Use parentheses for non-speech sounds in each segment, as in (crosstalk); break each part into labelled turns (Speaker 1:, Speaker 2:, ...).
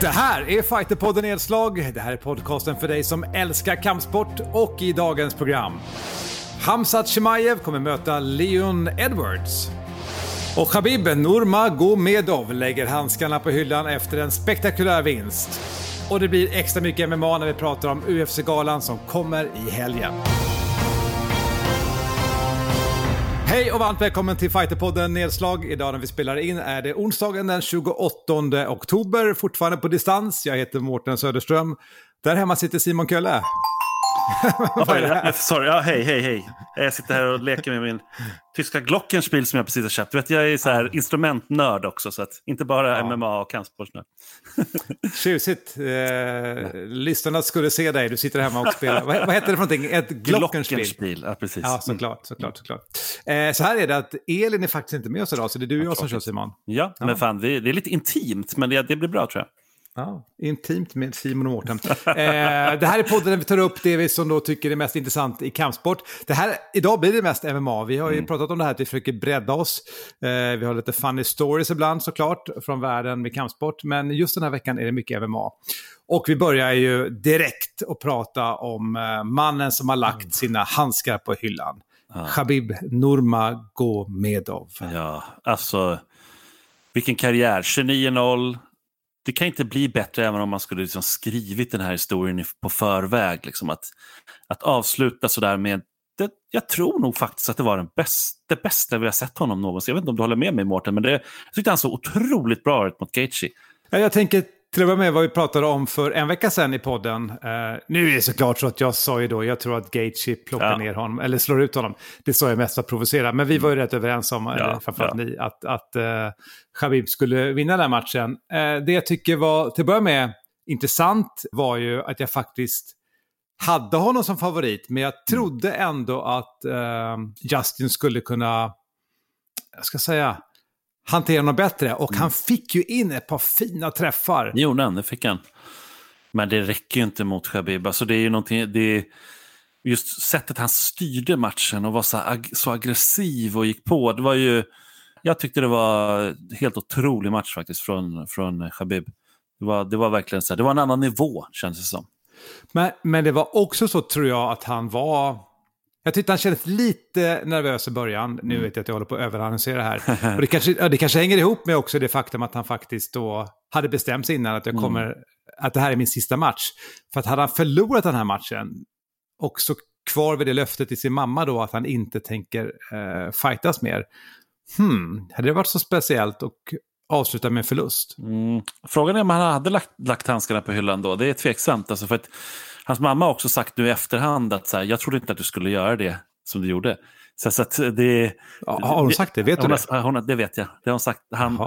Speaker 1: Det här är Fighterpodden Nedslag. Det här är podcasten för dig som älskar kampsport och i dagens program. Hamzat Chimaev kommer möta Leon Edwards. Och Khabib Nurmagomedov lägger handskarna på hyllan efter en spektakulär vinst. Och det blir extra mycket MMA när vi pratar om UFC-galan som kommer i helgen. Hej och varmt välkommen till Fighterpodden Nedslag. Idag när vi spelar in är det onsdagen den 28 oktober, fortfarande på distans. Jag heter Mårten Söderström. Där hemma sitter Simon Kölle. (laughs)
Speaker 2: Vad är det här? Sorry, ja, hej, hej, hej. Jag sitter här och leker med min tyska Glockenspiel som jag precis har köpt. Du vet, jag är så här instrumentnörd också, så att inte bara ja. MMA och kampsportsnörd. (laughs)
Speaker 1: Tjusigt. Eh, lyssnarna skulle se dig, du sitter hemma och spelar. vad, vad heter det för någonting? Ett Glockenspiel?
Speaker 2: Glockenspiel, ja precis.
Speaker 1: Ja, såklart. såklart, såklart. Eh, så här är det att Elin är faktiskt inte med oss idag, så det är du och jag som kör Simon.
Speaker 2: Ja, ja. men fan, det är, det är lite intimt, men det, det blir bra tror jag.
Speaker 1: Ja, intimt med Simon och Mårten. eh, det här är podden där vi tar upp det vi som då tycker är mest intressant i kampsport. Det här, idag blir det mest MMA. Vi har ju mm. pratat om det här att vi försöker bredda oss. Eh, vi har lite funny stories ibland såklart från världen med kampsport. Men just den här veckan är det mycket MMA. Och vi börjar ju direkt att prata om eh, mannen som har lagt mm. sina handskar på hyllan. Ja. Khabib Nurmagomedov.
Speaker 2: Ja, alltså vilken karriär. 29-0 det kan inte bli bättre även om man skulle liksom skrivit den här historien på förväg. Liksom att, att avsluta sådär med det, jag tror nog faktiskt att det var den bäst, det bästa vi har sett honom någonsin. Jag vet inte om du håller med mig Mårten, men det, jag tyckte han såg otroligt bra ut mot Gaethje.
Speaker 1: Ja, jag tänker till att börja med vad vi pratade om för en vecka sedan i podden. Uh, nu är det såklart så att jag sa ju då, jag tror att Gaethje plockar ja. ner honom, eller slår ut honom. Det sa jag mest för att provocera, men vi var ju rätt överens om, ja, eller framförallt ja. ni, att, att uh, Khabib skulle vinna den matchen. Uh, det jag tycker var, till att börja med, intressant var ju att jag faktiskt hade honom som favorit, men jag mm. trodde ändå att uh, Justin skulle kunna, jag ska säga, hantera något bättre. Och mm. han fick ju in ett par fina träffar.
Speaker 2: Jo, det fick han. Men det räcker ju inte mot Khabib. Alltså det är ju någonting, det är just sättet han styrde matchen och var så, ag så aggressiv och gick på. Det var ju, jag tyckte det var en helt otrolig match faktiskt från, från Khabib. Det var, det var verkligen så här, det var en annan nivå känns det som.
Speaker 1: Men, men det var också så tror jag att han var jag tyckte han kändes lite nervös i början. Nu mm. vet jag att jag håller på att överannonsera här. (laughs) Och det, kanske, ja, det kanske hänger ihop med också det faktum att han faktiskt då hade bestämt sig innan att, jag mm. kommer, mm. att det här är min sista match. För att hade han förlorat den här matchen och så kvar vid det löftet till sin mamma då att han inte tänker eh, fightas mer. Hmm, hade det varit så speciellt och avsluta med förlust?
Speaker 2: Mm. Frågan är om han hade lagt, lagt handskarna på hyllan då. Det är tveksamt. Alltså för att Hans mamma har också sagt nu i efterhand att så här, jag trodde inte att du skulle göra det som du gjorde. Så, så att det,
Speaker 1: ja, har hon sagt det? Vet du
Speaker 2: det? Hon, det vet jag. Det har hon sagt. Han,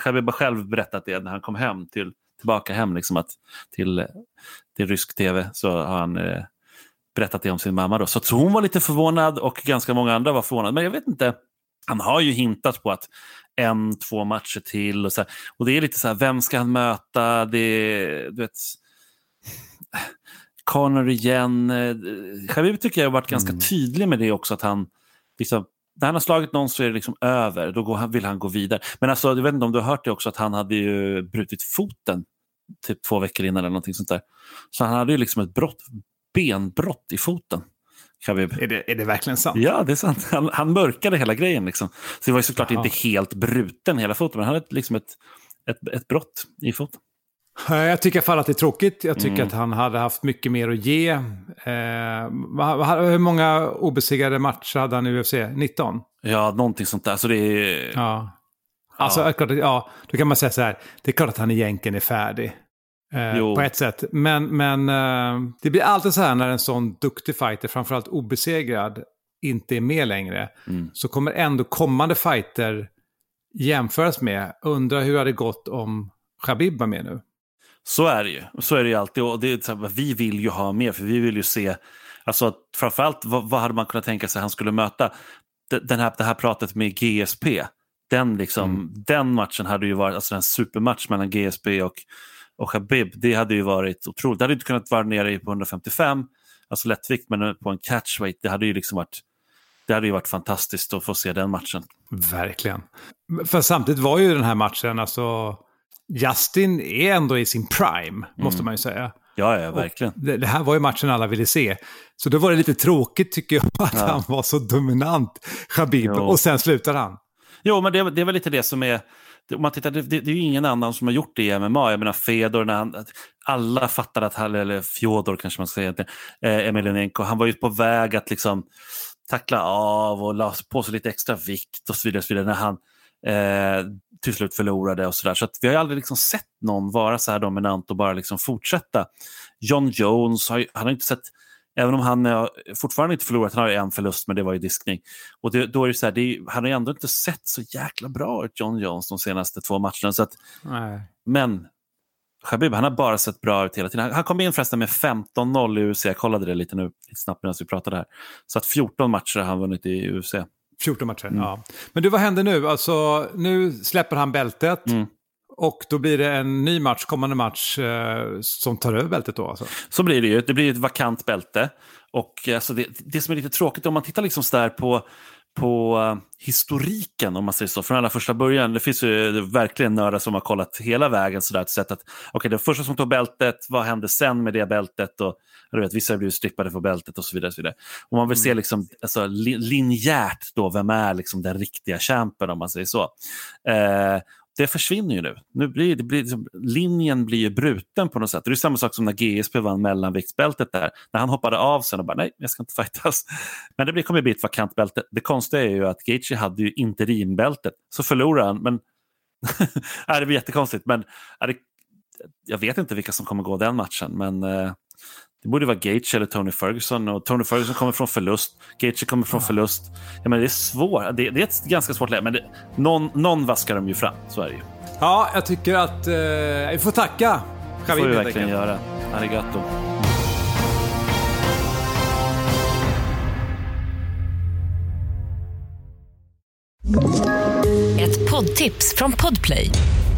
Speaker 2: Khabib har själv berättat det när han kom hem till, tillbaka hem liksom att, till, till rysk tv. Så har han eh, berättat det om sin mamma. Då. Så, så hon var lite förvånad och ganska många andra var förvånade. Men jag vet inte. Han har ju hintat på att en, två matcher till. Och, så här, och det är lite så här, vem ska han möta? Det, du vet, Connor igen. Eh, Khabib tycker jag har varit ganska mm. tydlig med det också. att han liksom, När han har slagit någon så är det liksom över. Då går, vill han gå vidare. Men alltså, jag vet inte om du har hört det också att han hade ju brutit foten typ två veckor innan eller någonting sånt där. Så han hade ju liksom ett brott, benbrott i foten.
Speaker 1: Khabib. Är det, är det verkligen sant?
Speaker 2: Ja, det är sant. Han, han mörkade hela grejen. Liksom. Så det var ju såklart Aha. inte helt bruten hela foten, men han hade liksom ett, ett, ett brott i foten.
Speaker 1: Jag tycker i alla fall att det är tråkigt. Jag tycker mm. att han hade haft mycket mer att ge. Eh, hur många obesegrade matcher hade han i UFC? 19?
Speaker 2: Ja, någonting sånt där. Så det är...
Speaker 1: Ja. Alltså, ja. ja, då kan man säga så här. Det är klart att han egentligen är färdig. Eh, på ett sätt. Men, men eh, det blir alltid så här när en sån duktig fighter, framförallt obesegrad, inte är med längre. Mm. Så kommer ändå kommande fighter jämföras med. Undrar hur det hade gått om Khabib var med nu.
Speaker 2: Så är det ju. Så är det ju alltid. Och det är vi vill ju ha mer, för vi vill ju se... Alltså, framförallt, vad, vad hade man kunnat tänka sig att han skulle möta? Den här, det här pratet med GSP. Den, liksom, mm. den matchen hade ju varit alltså en supermatch mellan GSP och, och Khabib. Det hade ju varit otroligt. Det hade inte kunnat vara nere på 155, alltså lättvikt, men på en catchweight. Det hade ju liksom varit det hade ju varit fantastiskt att få se den matchen.
Speaker 1: Verkligen. För samtidigt var ju den här matchen, alltså Justin är ändå i sin prime, måste
Speaker 2: Mm.
Speaker 1: man ju säga.
Speaker 2: Ja, ja, verkligen.
Speaker 1: Det, det här var ju matchen alla ville se. Så då var det lite tråkigt tycker jag (laughs) att
Speaker 2: Ja.
Speaker 1: han var så dominant, Khabib.
Speaker 2: Jo.
Speaker 1: Och sen slutar han.
Speaker 2: Jo, men det, det är väl lite det som är... Om man tittar, det, det, det är ju ingen annan som har gjort det i MMA. Jag menar Fedor, när han, alla fattade att han, eller Fjodor kanske man ska säga, eh, Emelianenko, han var ju på väg att liksom tackla av och la på sig lite extra vikt och så vidare, och så vidare när han eh, till slut förlorade och sådär. Så att vi har ju aldrig liksom sett någon vara så här dominant och bara liksom fortsätta. John Jones, har han har inte sett, även om han har fortfarande inte förlorat, han har ju en förlust men det var ju diskning. Och det, då är det så här, det är, han har ju ändå inte sett så jäkla bra ut, John Jones, de senaste två matcherna. Så att, men Khabib, han har bara sett bra ut hela tiden. Han- Han kom in förresten med 15-0 i UFC, jag kollade det lite nu lite snabbt medan vi pratade här. Så att 14 matcher har han vunnit i UFC.
Speaker 1: 14 matcher,
Speaker 2: Mm.
Speaker 1: ja. Men du, vad händer nu? Alltså, nu släpper han bältet.
Speaker 2: Mm.
Speaker 1: Och då blir det en ny match, kommande match, eh, som tar över bältet då alltså?
Speaker 2: Så blir det ju. Det blir ett vakant bälte. Och alltså det, det som är lite tråkigt, om man tittar liksom så där på, på eh, historiken, om man säger så, från allra första början. Det finns ju verkligen nördar som har kollat hela vägen så där, sett att okej, den första som tog bältet, vad hände sen med det bältet? Och, du vet, vissa har blivit strippade för bältet och så vidare. Och så vidare. Och man vill se liksom, alltså, li, linjärt då, vem är liksom den riktiga champen om man säger så. Eh, det försvinner ju nu. nu blir, det blir, liksom, linjen blir ju bruten på något sätt. Det är samma sak som när GSP vann mellanviktsbältet där. När han hoppade av sen och bara nej, jag ska inte fightas. (laughs) Men det kommer bli ett vakant bälte. Det konstiga är ju att Gaethje hade ju interimbältet. Så förlorade han, men (laughs) det blir jättekonstigt. Men det, jag vet inte vilka som kommer gå den matchen, men eh, det borde vara Gaethje eller Tony Ferguson. Och Tony Ferguson kommer från förlust. Gaethje kommer från förlust. Ja, men det är svårt. Det, det är ett ganska svårt läge, men det, någon, någon vaskar de ju fram. Så är det ju.
Speaker 1: Ja, jag tycker att eh, vi får tacka
Speaker 2: Det
Speaker 1: Khabib
Speaker 2: får vi verkligen göra. Arigato.
Speaker 3: Ett poddtips från Podplay.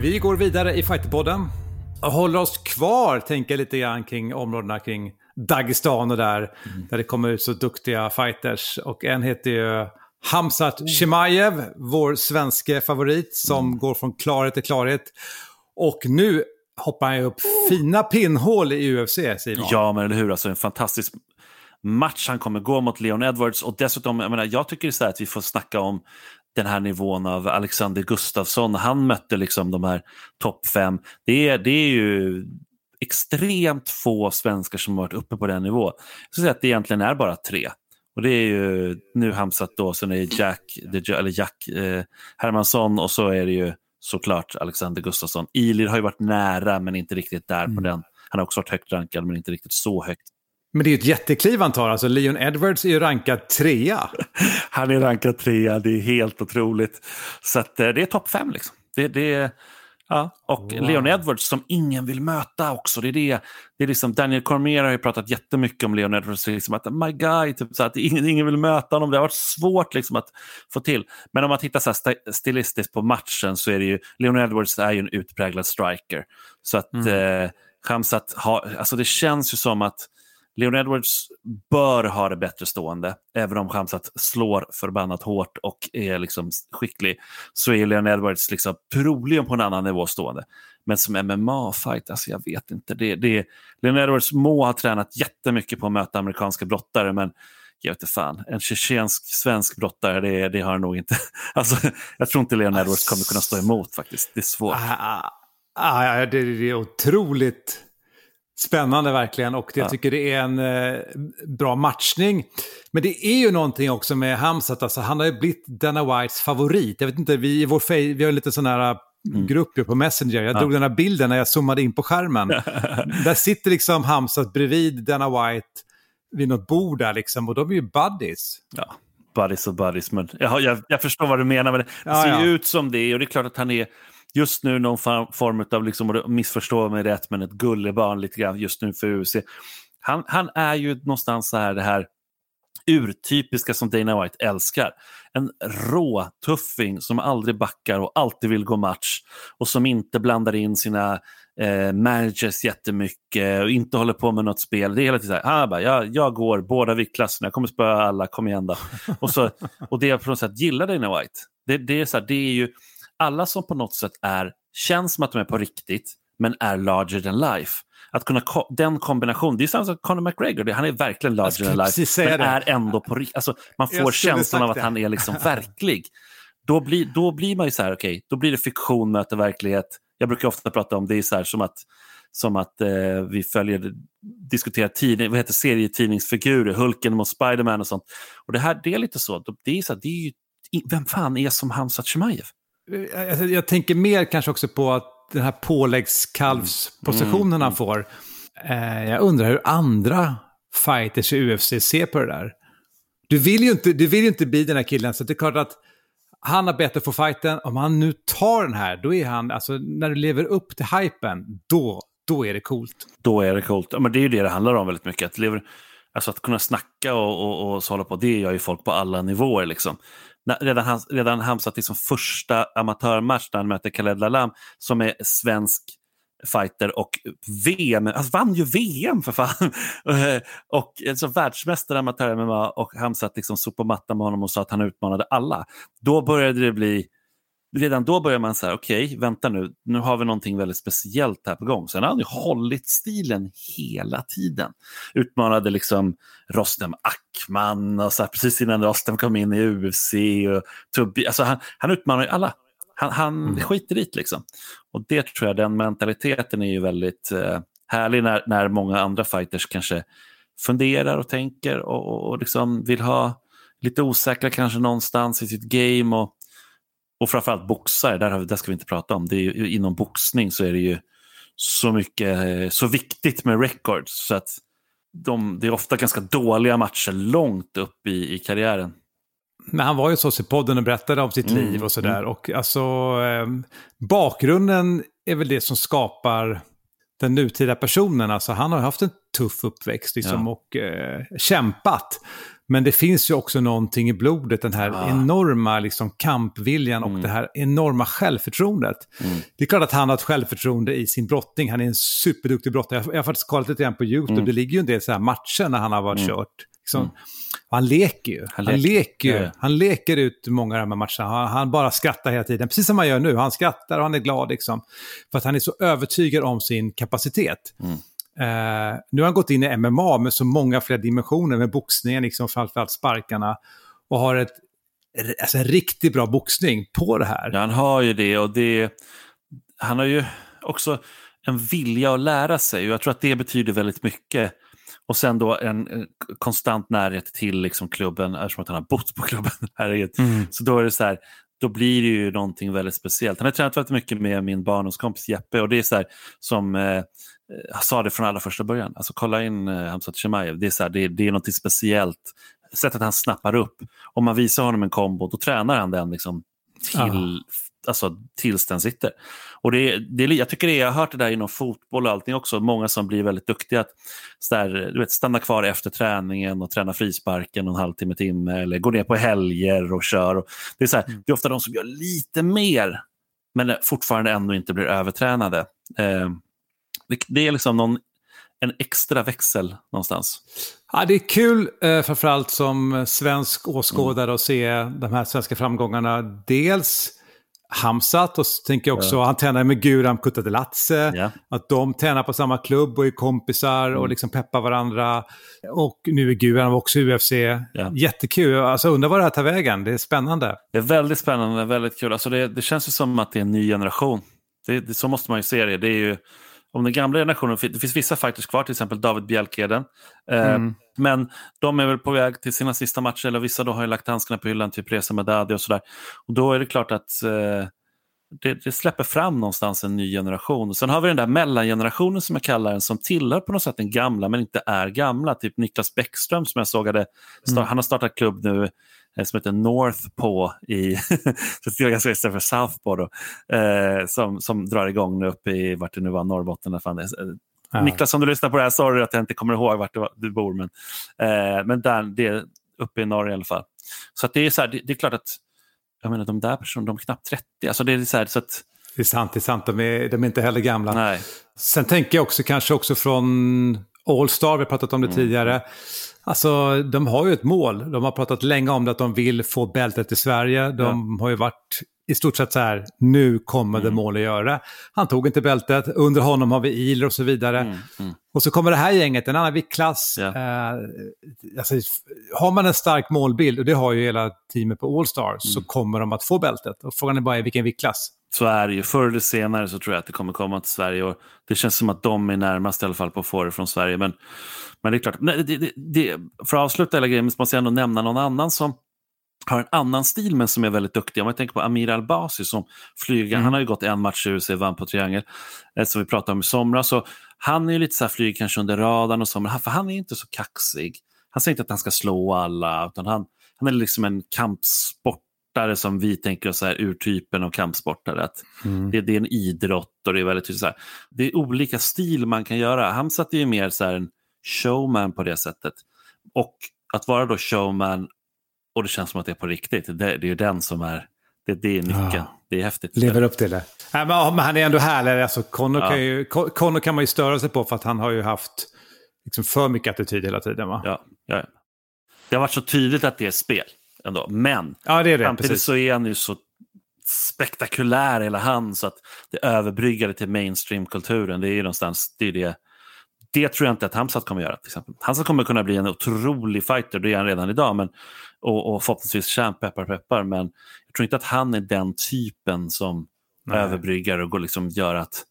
Speaker 1: Vi går vidare i Fighterpodden. Och håller oss kvar, tänker lite grann kring områdena kring Dagestan och där. Där det kommer ut så duktiga fighters. Och en heter ju Hamzat Chimaev, vår svenske favorit som går från klarhet till klarhet. Och nu hoppar han ju upp fina pinnhål i UFC, Simon.
Speaker 2: Ja, men eller hur. Alltså, en fantastisk match han kommer gå mot Leon Edwards. Och dessutom, jag, menar, jag tycker så här att vi får snacka om den här nivån av Alexander Gustafsson. Han mötte liksom de här topp fem. Det är, det är ju extremt få svenskar som har varit uppe på den nivån. Jag skulle säga att det egentligen är bara tre. Och det är ju nu Hamzat då, sen är det Jack, eller Jack eh, Hermansson och så är det ju såklart Alexander Gustafsson. Ilir har ju varit nära men inte riktigt där på den. Han har också varit högt rankad men inte riktigt så högt.
Speaker 1: Men det är ju ett jättekliv han tar. Alltså Leon Edwards är ju rankad trea. (laughs)
Speaker 2: Han är rankad trea, det är helt otroligt. Så att, eh, det är topp fem liksom. Det, det, ja. Och Leon Edwards som ingen vill möta också. Det är det. Det är liksom, Daniel Cormier har ju pratat jättemycket om Leon Edwards. Liksom att, my guy, typ, så att ingen, ingen vill möta honom. Det har varit svårt liksom, att få till. Men om man tittar så här stilistiskt på matchen så är det ju, Leon Edwards är ju en utpräglad striker. Så att eh, Khamzat har, alltså det känns ju som att Leon Edwards bör ha det bättre stående. Även om Khamzat slår förbannat hårt och är liksom skicklig så är Leon Edwards liksom troligen på en annan nivå stående. Men som MMA-fight, alltså jag vet inte. Det, det, Leon Edwards må ha tränat jättemycket på att möta amerikanska brottare men jag vet inte fan, en tjetjensk svensk brottare, det, det har han nog inte. (laughs) Alltså, jag tror inte Leon Edwards kommer kunna stå emot faktiskt. Det är svårt.
Speaker 1: Ah, ah, ah, det, det är otroligt spännande verkligen och jag
Speaker 2: Ja.
Speaker 1: tycker det är en eh, bra matchning. Men det är ju någonting också med Hamzat, alltså, han har ju blivit Dana Whites favorit. Jag vet inte, vi i vår fej- vi har lite sån här eh, grupp ju på Messenger. Jag drog den här bilden när jag zoomade in på skärmen. (laughs) där sitter liksom Hamzat bredvid Dana White vid något bord där liksom och de är ju buddies.
Speaker 2: Ja, buddies och buddies. Men jag, jag, jag förstår vad du menar, men det
Speaker 1: Ja,
Speaker 2: ser
Speaker 1: ja.
Speaker 2: ut som det. Och det är klart att han är just nu någon form av, liksom, missförstå mig rätt, men ett gullebarn lite grann just nu för UFC. Han, han är ju någonstans så här det här urtypiska som Dana White älskar. En rå tuffing som aldrig backar och alltid vill gå match och som inte blandar in sina eh, managers jättemycket och inte håller på med något spel. Det är hela tiden så här, han bara, jag, jag går båda viktklasserna, jag kommer spöa alla, kom igen då. och, så, och det jag på något sätt gillar Dana White, det, det, är så här, det är ju alla som på något sätt är, känns som att de är på riktigt, men är larger than life. Att kunna den kombinationen, det är samma som Conor McGregor, han är verkligen larger than life, men det. är ändå på riktigt. Alltså, man får känslan av att det. han är liksom verklig. Då blir, då blir man ju så här, okej, okay, då blir det fiktion möter verklighet. Jag brukar ofta prata om det är så här, som att, som att eh, vi följer, diskuterar tidning, vad heter serietidningsfigurer, Hulken mot Spiderman och sånt. Och det här, det är lite så, det är, så här, det är ju, vem fan är som Hamzat Chimaev?
Speaker 1: Jag, eh, jag tänker mer kanske också på att den här påläggskalvspositionen mm. han får. Eh, jag undrar hur andra fighters i UFC ser på det där. Du vill ju inte, du vill ju inte bli den här killen, så det är klart att han har bett att få fighten. Om han nu tar den här, då är han, alltså när du lever upp till hypen, då, då är det coolt.
Speaker 2: Då är det coolt. Ja, men det är ju det det handlar om väldigt mycket. Att, lever, alltså att kunna snacka och, och, och så hålla på, det gör ju folk på alla nivåer. Liksom redan, redan Hamzat liksom första amatörmatch när han möter Khaled Lalam som är svensk fighter och VM, alltså vann ju VM för fan! (laughs) och alltså, världsmästare amatör-MMA och Hamzat liksom sopade mattan med honom och sa att han utmanade alla. Då började det bli redan då börjar man säga, okej, okay, vänta nu, nu har vi någonting väldigt speciellt här på gång. Sen har han ju hållit stilen hela tiden. Utmanade liksom Rostem Ackman och så här, precis innan Rostem kom in i UFC. Och Tubbi, alltså han, han utmanar ju alla. Han, han mm. skiter dit liksom. Och det tror jag, den mentaliteten är ju väldigt eh, härlig när, när många andra fighters kanske funderar och tänker och, och, och liksom vill ha lite osäkra kanske någonstans i sitt game och och framförallt boxare, där, där ska vi inte prata om. Det är, inom boxning så är det ju så mycket, så viktigt med records. Så att de, det är ofta ganska dåliga matcher långt upp i, i karriären.
Speaker 1: Men han var ju så i podden och berättade om sitt mm, liv och sådär. Mm. Och alltså, eh, bakgrunden är väl det som skapar den nutida personen. Alltså, han har haft en tuff uppväxt liksom, ja. och eh, kämpat. Men det finns ju också någonting i blodet, den här ah. enorma liksom, kampviljan och mm. det här enorma självförtroendet. Mm. Det är klart att han har ett självförtroende i sin brottning, han är en superduktig brottare. Jag, jag har faktiskt kollat lite grann på YouTube, mm. det ligger ju en del så här matcher när han har varit mm. kört. Liksom, mm. han leker ju. Han, han leker, ju. Ja. Han leker ut många av de här matcherna. Han, han, bara skrattar hela tiden, precis som han gör nu. Han skrattar och han är glad liksom. För att han är så övertygad om sin kapacitet. Uh, nu har han gått in i MMA med så många fler dimensioner med boxningen, liksom framförallt sparkarna. Och har ett, alltså en riktigt bra boxning på det här.
Speaker 2: Ja, han har ju det och det, han har ju också en vilja att lära sig och jag tror att det betyder väldigt mycket. Och sen då en, konstant närhet till liksom klubben, eftersom att han har bott på klubben. mm. Så då är det så här, då blir det ju någonting väldigt speciellt. Han har tränat väldigt mycket med min barndomskompis Jeppe och det är så här som eh, sa det från allra första början. Alltså kolla in eh, Hamzat Chimaev. Det är, så här, det, det är något speciellt. Sättet han snappar upp. Om man visar honom en kombo, då tränar han den liksom till, alltså, tills den sitter. Och det, det, jag tycker det, jag har hört det där inom fotboll och allting också. Många som blir väldigt duktiga att så där, du vet, stanna kvar efter träningen och träna frisparken en halvtimme, timme eller gå ner på helger och kör. Och det, är så här, mm. det är ofta de som gör lite mer men fortfarande ändå inte blir övertränade. Eh, det, det är liksom någon, en extra växel någonstans.
Speaker 1: Ja, det är kul, eh, framförallt som svensk åskådare, mm. att se de här svenska framgångarna. Dels Hamsat och så tänker jag också, ja. han tränar med Guram Kutatelatse, ja. att de tränar på samma klubb och är kompisar mm. och liksom peppar varandra. Och nu är Guram också UFC. Ja. Jättekul, alltså undrar vad det här tar vägen, det är spännande.
Speaker 2: Det är väldigt spännande, väldigt kul. Alltså det, det känns ju som att det är en ny generation. Det, det, så måste man ju se det. Det är ju om den gamla generationen, det finns vissa fighters kvar, till exempel David Bjelkeden. Eh, mm. Men de är väl på väg till sina sista matcher, eller vissa då har ju lagt handskarna på hyllan, typ Reza Medadi och sådär. Och då är det klart att eh, det, det, släpper fram någonstans en ny generation. Sen har vi den där mellangenerationen som jag kallar den, som tillhör på något sätt den gamla men inte är gamla. Typ Niklas Bäckström som jag sågade, mm. han har startat klubb nu som heter North på i, (laughs) ganska istället för South på då, eh, som, som drar igång nu uppe i, vart det nu var, Norrbotten. Fan det, är. ja. Niklas, om du lyssnar på det här, sorry att jag inte kommer ihåg vart du bor, men, eh, men där, det är uppe i norr i alla fall. Så det är så här, det, det, är klart att jag menar, de där personerna, de är knappt 30. Alltså det är så, här, så att,
Speaker 1: det är sant, det är sant. De är, de är inte heller gamla.
Speaker 2: Nej.
Speaker 1: Sen tänker jag också kanske också från All-Star, vi har pratat om det mm. tidigare. Alltså, de har ju ett mål. De har pratat länge om det, att de vill få bältet i Sverige. De ja. har ju varit i stort sett så här, nu kommer mm. det mål att göra. Han tog inte bältet, under honom har vi Iler och så vidare. Mm. Mm. Och så kommer det här gänget, en annan viktklass. Ja. Eh, alltså, har man en stark målbild, och det har ju hela teamet på All-Star, så mm. kommer de att få bältet. Och frågan är bara i vilken viktklass.
Speaker 2: Så är det ju. Förr eller senare så tror jag att det kommer komma till Sverige. Och det känns som att de är närmast i alla fall på att få det från Sverige. Men, men det är klart, det, det, det, för att avsluta hela grejen måste jag ändå nämna någon annan som har en annan stil men som är väldigt duktig. Om jag tänker på Amir Albasi som flyger, mm. han har ju gått en match i UFC, vann på triangel, eh, som vi pratade om i somras. Så han är ju lite så här, flyger kanske under radarn och så, men för han är inte så kaxig. Han säger inte att han ska slå alla, utan han, han är liksom en kampsportare som vi tänker oss här urtypen av kampsportare. Att mm. det, det, är en idrott och det är väldigt så här, det är olika stil man kan göra. Hamzat är ju mer så här en showman på det sättet. Och att vara då showman och det känns som att det är på riktigt. Det, det är ju den som är, det, det är nyckeln. Ja. Det är häftigt.
Speaker 1: Lever upp till det. Nej, men, men han är ändå härlig. Alltså, Connor, ja. kan ju, Connor kan man ju störa sig på för att han har ju haft liksom, för mycket attityd hela tiden. Va?
Speaker 2: Ja, ja. Det har varit så tydligt att det är spel ändå. Men
Speaker 1: ja, det är det,
Speaker 2: samtidigt
Speaker 1: precis.
Speaker 2: så är han ju så spektakulär hela han så att det överbryggade till mainstream-kulturen. Det är ju någonstans, det är det det tror jag inte att Hamzat kommer göra. Till exempel. Hamzat kommer kunna bli en otrolig fighter, det är han redan idag, men, och, och förhoppningsvis champ, peppar peppar. Men jag tror inte att han är den typen som Nej. överbryggar och går liksom gör att...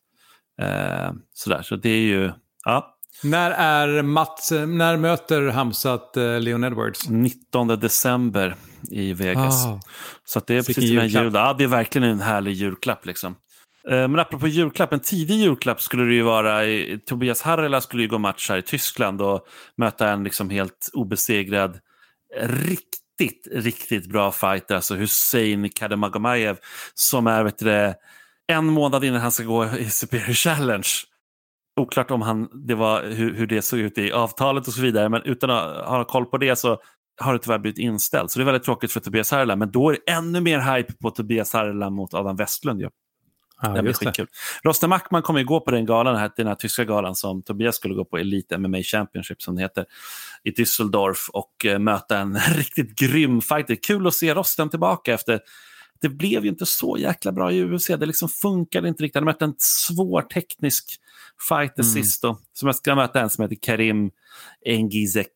Speaker 2: Eh, sådär, så det är ju... Ja.
Speaker 1: När, är Mats, när möter Hamzat eh, Leon Edwards?
Speaker 2: 19 december i Vegas. Ah. Så det är precis som en jul. Ja, det är verkligen en härlig julklapp. Liksom. Eh, men apropå julklapp, en tidig julklapp skulle det ju vara. Tobias Harrela skulle ju gå match här i Tyskland och möta en liksom helt obesegrad, riktigt, riktigt bra fighter, alltså Hussein Kademagamajev, som är vet du, en månad innan han ska gå i Superior Challenge. Oklart om han, det var, hur, hur det såg ut i avtalet och så vidare, men utan att ha koll på det så har det tyvärr blivit inställt. Så det är väldigt tråkigt för Tobias Harrela, men då är det ännu mer hype på Tobias Harrela mot Adam Westlund. Ja. Ja, det blir skitkul. Rosten Mackman kommer ju gå på den galan, här, den här tyska galan som Tobias skulle gå på, Elite MMA Championship som det heter, i Düsseldorf och uh, möta en (laughs) riktigt grym fighter. Kul att se Rosten tillbaka efter det blev ju inte så jäkla bra i UFC. Det liksom funkade inte riktigt. Han mötte en svår teknisk fighter mm. sist. Då, som jag ska möta en som heter Karim Engizek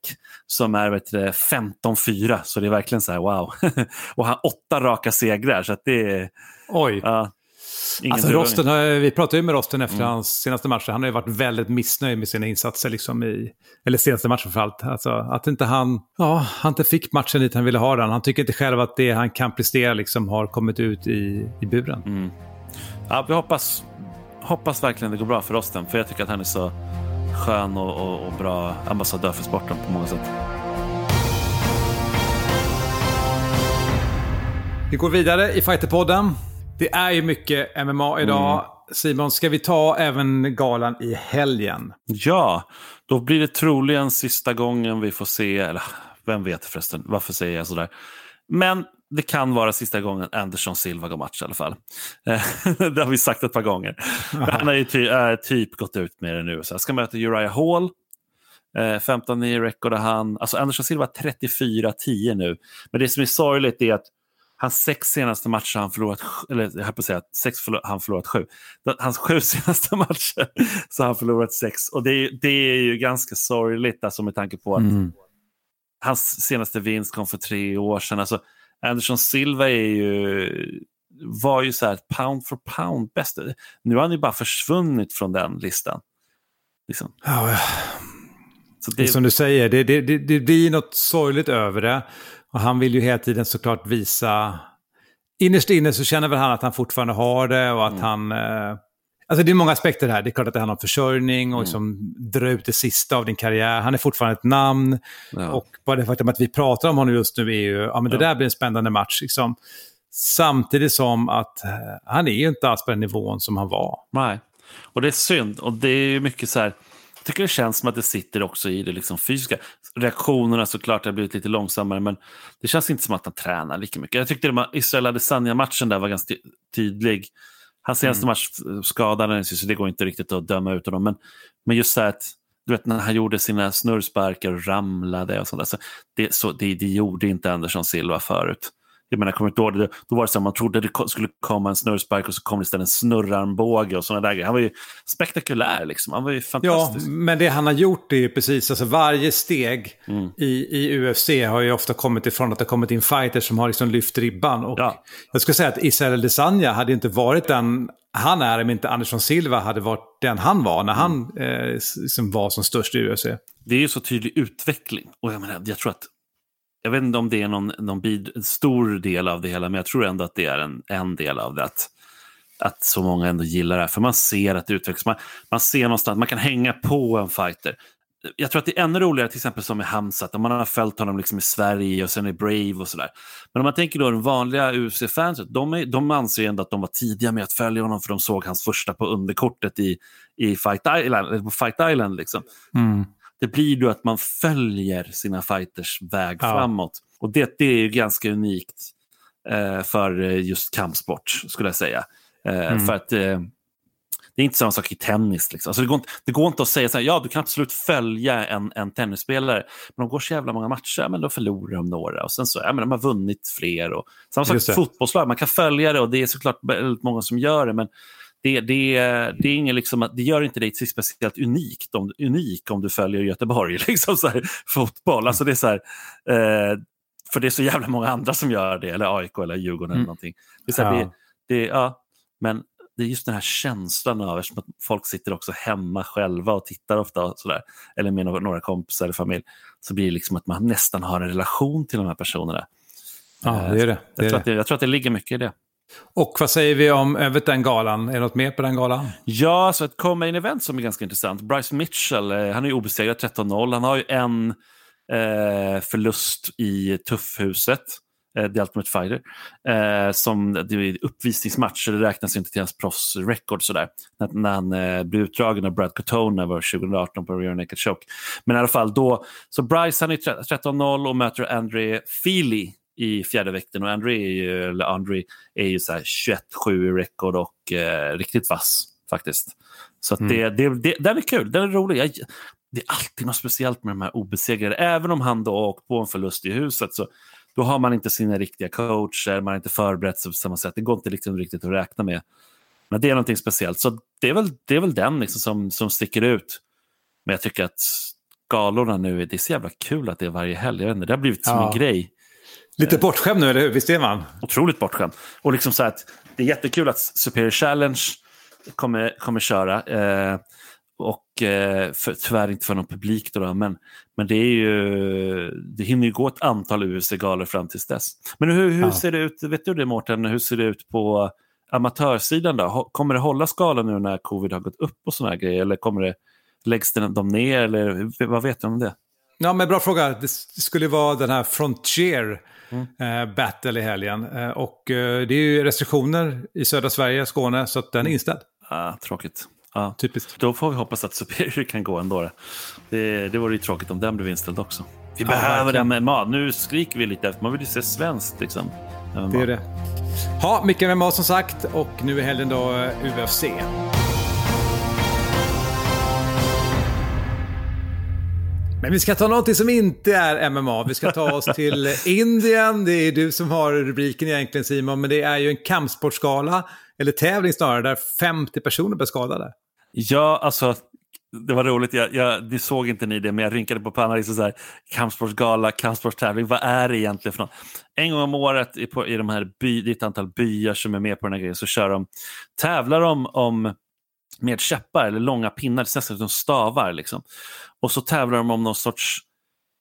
Speaker 2: som är 15-4. Så det är verkligen så här wow. (laughs) och han har åtta raka segrar. Så det är,
Speaker 1: Oj. Ja, alltså, Rosten, vi pratade ju med Rosten efter mm. hans senaste matcher. Han har ju varit väldigt missnöjd med sina insatser, liksom i, eller senaste matchen framförallt. Alltså, att inte han, ja, han inte fick matchen dit han ville ha den. Han tycker inte själv att det han kan prestera liksom har kommit ut i, i buren.
Speaker 2: Mm. Ja, vi hoppas, hoppas verkligen det går bra för Rosten, för jag tycker att han är så skön och, och, och bra ambassadör för sporten på många sätt.
Speaker 1: Vi går vidare i Fighterpodden. Det är ju mycket MMA idag. Mm. Simon, ska vi ta även galan i helgen?
Speaker 2: Ja, då blir det troligen sista gången vi får se, eller vem vet förresten, varför säger jag sådär? Men det kan vara sista gången Anderson Silva går match i alla fall. (laughs) det har vi sagt ett par gånger. Han har ju ty äh, typ gått ut med det nu. Så jag ska möta Uriah Hall. Eh, 15-9 record han. Alltså Anderson Silva 34-10 nu. Men det som är sorgligt är att Hans sex senaste matcher han förlorat, eller jag höll på att säga sex förlor, han förlorat sju. Hans sju (laughs) senaste matcher så har han förlorat sex. Och det är, det är ju ganska sorgligt alltså med tanke på att mm. hans senaste vinst kom för tre år sedan. Alltså, Anderson Silva är ju, var ju så här pound for pound bäst. Nu har han ju bara försvunnit från den listan. Liksom.
Speaker 1: Ja, så det... det är som du säger, det, det, det, det blir något sorgligt över det. Och han vill ju hela tiden såklart visa... Innerst inne så känner väl han att han fortfarande har det och att mm. han... Eh, Alltså det är många aspekter här. Det är klart att det handlar om försörjning och
Speaker 2: Mm.
Speaker 1: liksom dra ut det sista av din karriär. Han är fortfarande ett namn.
Speaker 2: Ja.
Speaker 1: Och bara det faktum att vi pratar om honom just nu är ju, ja men det
Speaker 2: Ja.
Speaker 1: där blir en spännande match. Liksom. Samtidigt som att eh, han är ju inte alls på den nivån som han var.
Speaker 2: Nej, och det är synd. Och det är ju mycket så här, tycker det känns som att det sitter också i det liksom fysiska. Reaktionerna såklart har blivit lite långsammare, men det känns inte som att han tränar lika mycket. Jag tyckte här Israel Adesanya-matchen där var ganska ty- tydlig. Hans senaste match skadades så det går inte riktigt att döma ut honom. Men, men just så här att, du vet när han gjorde sina snurrsparkar och ramlade och sånt där. Så det, så, det, det gjorde inte Anderson Silva förut. Jag menar, kommer inte ihåg det, då var det så att man trodde det skulle komma en snurrspark och så kom det istället en snurrarmbåge och sådana där grejer. Han var ju spektakulär liksom. Han var ju
Speaker 1: Ja,
Speaker 2: fantastisk.
Speaker 1: men det han har gjort är ju precis, alltså varje steg
Speaker 2: Mm.
Speaker 1: i, i UFC har ju ofta kommit ifrån att det har kommit in fighters som har liksom lyft ribban. Och
Speaker 2: Ja.
Speaker 1: Jag skulle säga att Israel Adesanya hade inte varit den han är om inte Anderson Silva hade varit den han var när han
Speaker 2: Mm.
Speaker 1: eh, liksom var som störst i UFC.
Speaker 2: Det är ju så tydlig utveckling. Och jag, menar, jag tror att, jag vet inte om det är någon, någon bid, en stor del av det hela, men jag tror ändå att det är en, en del av det. Att, att så många ändå gillar det här. För man ser att det utvecklas. Man, man ser någonstans, man kan hänga på en fighter. Jag tror att det är ännu roligare till exempel som med Hamzat, om man har följt honom liksom i Sverige och sen i Brave och sådär. Men om man tänker då den vanliga UFC-fanset, de, är- de anser ju ändå att de var tidiga med att följa honom för de såg hans första på underkortet i, i Fight Island. eller På Fight Island liksom. Mm. Det blir ju att man följer sina fighters väg
Speaker 1: Ja.
Speaker 2: framåt. Och det, det är ju ganska unikt eh, för eh, just kampsport, skulle jag säga. Eh, För att eh, det är inte samma sak i tennis. Liksom. Alltså det, går inte, det går inte att säga så här, ja du kan absolut följa en, en tennisspelare, men de går så jävla många matcher, ja, men då förlorar de några. Och sen så, ja, men de har vunnit fler. Och, samma sak med
Speaker 1: det.
Speaker 2: fotbollslag, man kan följa det och det är såklart väldigt många som gör det, men det, det, det, är ingen liksom, att- det gör inte dig till speciellt unikt om, unik om du följer Göteborg, (laughs) liksom så här, fotboll. Alltså det är så här, eh, för det är så jävla många andra som gör det, eller AIK eller Djurgården eller någonting. Det är så här,
Speaker 1: Ja.
Speaker 2: det, det, ja, men det är just den här känslan av, eftersom att folk sitter också hemma själva och tittar ofta, och sådär, eller med några, kompisar eller familj, så blir det liksom att man nästan har en relation till de här personerna.
Speaker 1: Ja,
Speaker 2: Eh,
Speaker 1: det är det. det,
Speaker 2: Jag, tror att
Speaker 1: det.
Speaker 2: det jag tror att det ligger mycket i det.
Speaker 1: Och vad säger vi om eh, övrigt den galan? Är det något mer på den galan?
Speaker 2: Ja, så ett co-main event som är ganska intressant. Bryce Mitchell, eh, han är ju obesegrad 13-0. Han har ju en eh, förlust i tuffhuset, eh, The Ultimate Fighter. Eh, som det är uppvisningsmatch, så det räknas inte till hans proffsrekord sådär. När, när han eh, blev utdragen av Brad Cotone var 2018 på Rear Naked Choke. Men i alla fall då, så Bryce han är 13-0 och möter Andre Feely i fjärde vikten och Andre är ju, eller Andre är ju så här 21-7 i rekord och eh, riktigt vass faktiskt. Så att det, det, det, den är kul, den är rolig. Jag, det är alltid något speciellt med de här obesegrade. Även om han då åkt på en förlust i huset så då har man inte sina riktiga coacher, man har inte förberett sig på samma sätt. Det går inte liksom riktigt att räkna med. Men det är någonting speciellt. Så det är väl, det är väl den liksom som, som sticker ut. Men jag tycker att galorna nu, det är så jävla kul att det är varje helg. Jag vet inte, det har blivit som
Speaker 1: Ja.
Speaker 2: en grej.
Speaker 1: Lite bortskämd nu, eller hur? Visst är man?
Speaker 2: Otroligt bortskämd. Och liksom så att det är jättekul att Superior Challenge kommer, kommer köra. Eh, och eh, för, tyvärr inte för någon publik då, då men, men det är ju, det hinner ju gå ett antal UFC-galor fram tills dess. Men hur, hur
Speaker 1: Ja.
Speaker 2: ser det ut, vet du det Mårten, hur ser det ut på amatörsidan då? Kommer det hålla skalan nu när covid har gått upp och sådana grejer? Eller kommer det, läggs de ner? Eller vad vet du om det?
Speaker 1: Ja, men bra fråga. Det skulle vara den här Frontier
Speaker 2: Mm.
Speaker 1: Battle i helgen. Eh, och eh, det är ju restriktioner i södra Sverige, Skåne, så att den är inställd.
Speaker 2: Ah, tråkigt. Ah.
Speaker 1: Typiskt.
Speaker 2: Då får vi hoppas att Superior kan gå ändå. då. Det, det vore ju tråkigt om den blev inställd också. Vi
Speaker 1: Ja,
Speaker 2: behöver
Speaker 1: verkligen.
Speaker 2: mat. Nu skriker vi lite efter, man vill ju se svenskt liksom.
Speaker 1: Det är det. Ja, mycket MMA som sagt och nu är helgen då UFC. Men vi ska ta någonting som inte är MMA. Vi ska ta oss till (laughs) Indien. Det är du som har rubriken egentligen Simon, men det är ju en kampsportskala, eller tävling snarare, där 50 personer blev skadade.
Speaker 2: Ja, alltså det var roligt. Jag, jag, det såg inte ni det, men jag rynkade på pannan. Liksom så här, kampsportsgala, kampsportstävling. Vad är det egentligen för något? En gång om året i, på, i de här by, det är ett antal byar som är med på den här grejen så kör de, tävlar de om med käppar eller långa pinnar, det ser ut som stavar. Liksom. Och så tävlar de om någon sorts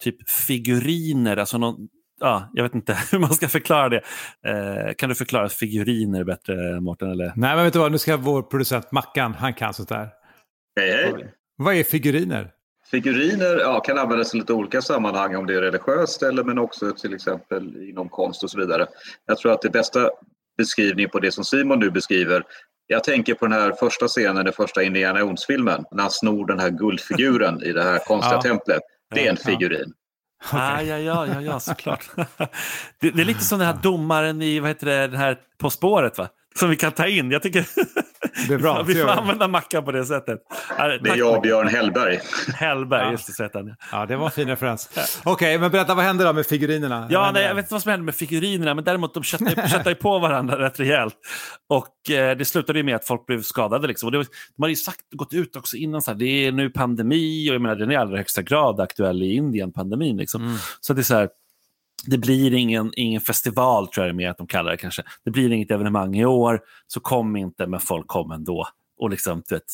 Speaker 2: typ figuriner, alltså någon, ja, jag vet inte (laughs) hur man ska förklara det. Eh, kan du förklara figuriner bättre, Mårten? Eller?
Speaker 1: Nej, men vet du vad? Nu ska vår producent Mackan, han kan sånt där.
Speaker 4: Hej, hej.
Speaker 1: Vad är figuriner?
Speaker 4: Figuriner ja, kan användas i lite olika sammanhang om det är religiöst eller men också till exempel inom konst och så vidare. Jag tror att det bästa beskrivningen på det som Simon nu beskriver jag tänker på den här första scenen, den första Indiana Jones-filmen, när han snor den här guldfiguren i det här konstiga
Speaker 1: Ja.
Speaker 4: templet. Det är en figurin.
Speaker 2: Ah, ja, ja, ja, ja, såklart. (laughs) det, det är lite som den här domaren i vad heter det, den här På spåret, va? Som vi kan ta in. Jag tycker
Speaker 1: Det är (laughs) bra.
Speaker 2: vi får använda Mackan på det sättet.
Speaker 4: Det är jag, Björn Hellberg.
Speaker 2: Hellberg,
Speaker 1: Ja.
Speaker 2: just det, så heter han.
Speaker 1: Ja, det var en fin referens. Okej, men berätta, vad händer då med figurinerna?
Speaker 2: Ja, nej, jag vet inte vad som händer med figurinerna, men däremot de (laughs) köttar, ju- på varandra rätt rejält. Och eh, det slutade ju med att folk blev skadade. Liksom. Och det var, de hade ju sagt, gått ut också innan, så här, det är nu pandemi och jag menar, den är i allra högsta grad aktuell i Indien, pandemin. Liksom.
Speaker 1: Mm.
Speaker 2: Så det är så här, det blir ingen, ingen festival, tror jag det är mer att de kallar det kanske. Det blir inget evenemang i år, så kom inte, men folk kom ändå. Och liksom, du vet,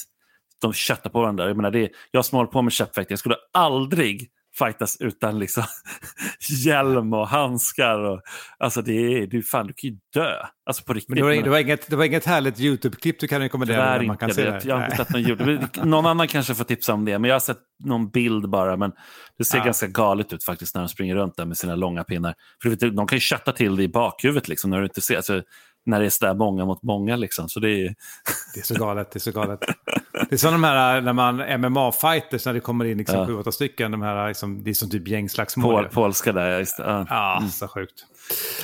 Speaker 2: de köttar på varandra. Jag, menar, det är, jag som håller på med käppfäktning, jag skulle aldrig fightas utan liksom (laughs) hjälm och handskar. Och, alltså det är, du, fan, du kan ju dö. Alltså på riktigt.
Speaker 1: Men det, var, det, var inget, det var inget härligt YouTube-klipp du kan rekommendera
Speaker 2: Tyvärr
Speaker 1: där man
Speaker 2: inte.
Speaker 1: kan
Speaker 2: Jag,
Speaker 1: se det?
Speaker 2: jag har inte sett någon ljud. (laughs) Någon annan kanske får tipsa om det, men jag har sett någon bild bara. Men det ser
Speaker 1: Ja.
Speaker 2: ganska galet ut faktiskt när de springer runt där med sina långa pinnar. För du vet, de kan ju kötta till det i bakhuvudet liksom, när du inte ser. Alltså, när det är sådär många mot många. Liksom. Så det är,
Speaker 1: Det är så galet, det är så galet. (laughs) Det är som de här när man MMA-fighters, när det kommer in liksom
Speaker 2: Ja.
Speaker 1: sju, åtta stycken. De här, liksom, det är som typ gängslagsmål.
Speaker 2: pol, polska där, ja, just det. Ja.
Speaker 1: Ja, så sjukt.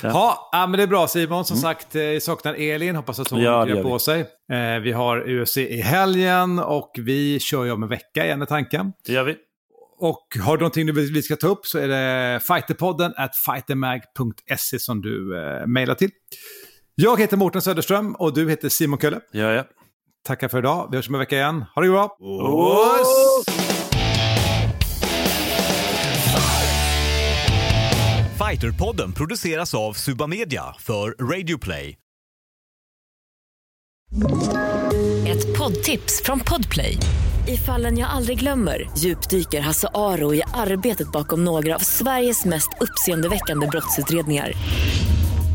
Speaker 2: Ja.
Speaker 1: Ja. Ja, men det är bra Simon. Som sagt, eh, vi saknar Elin. Hoppas att hon
Speaker 2: Ja,
Speaker 1: gör på sig. Eh, vi har UFC i helgen och vi kör ju om en vecka igen är tanken.
Speaker 2: Det gör vi.
Speaker 1: Och har du någonting du vill vi ska ta upp så är det fighterpodden at fightermag.se som du eh, mejlar till. Jag heter Mårten Söderström och du heter Simon Kölle.
Speaker 2: Gör jag.
Speaker 1: Tackar för idag. Vi hörs om en vecka igen. Ha det bra!
Speaker 5: Fighterpodden produceras av Subamedia för Radio Play.
Speaker 3: Ett poddtips från Podplay. I fallen jag aldrig glömmer djupdyker Hasse Aro i arbetet bakom några av Sveriges mest uppseendeväckande brottsutredningar.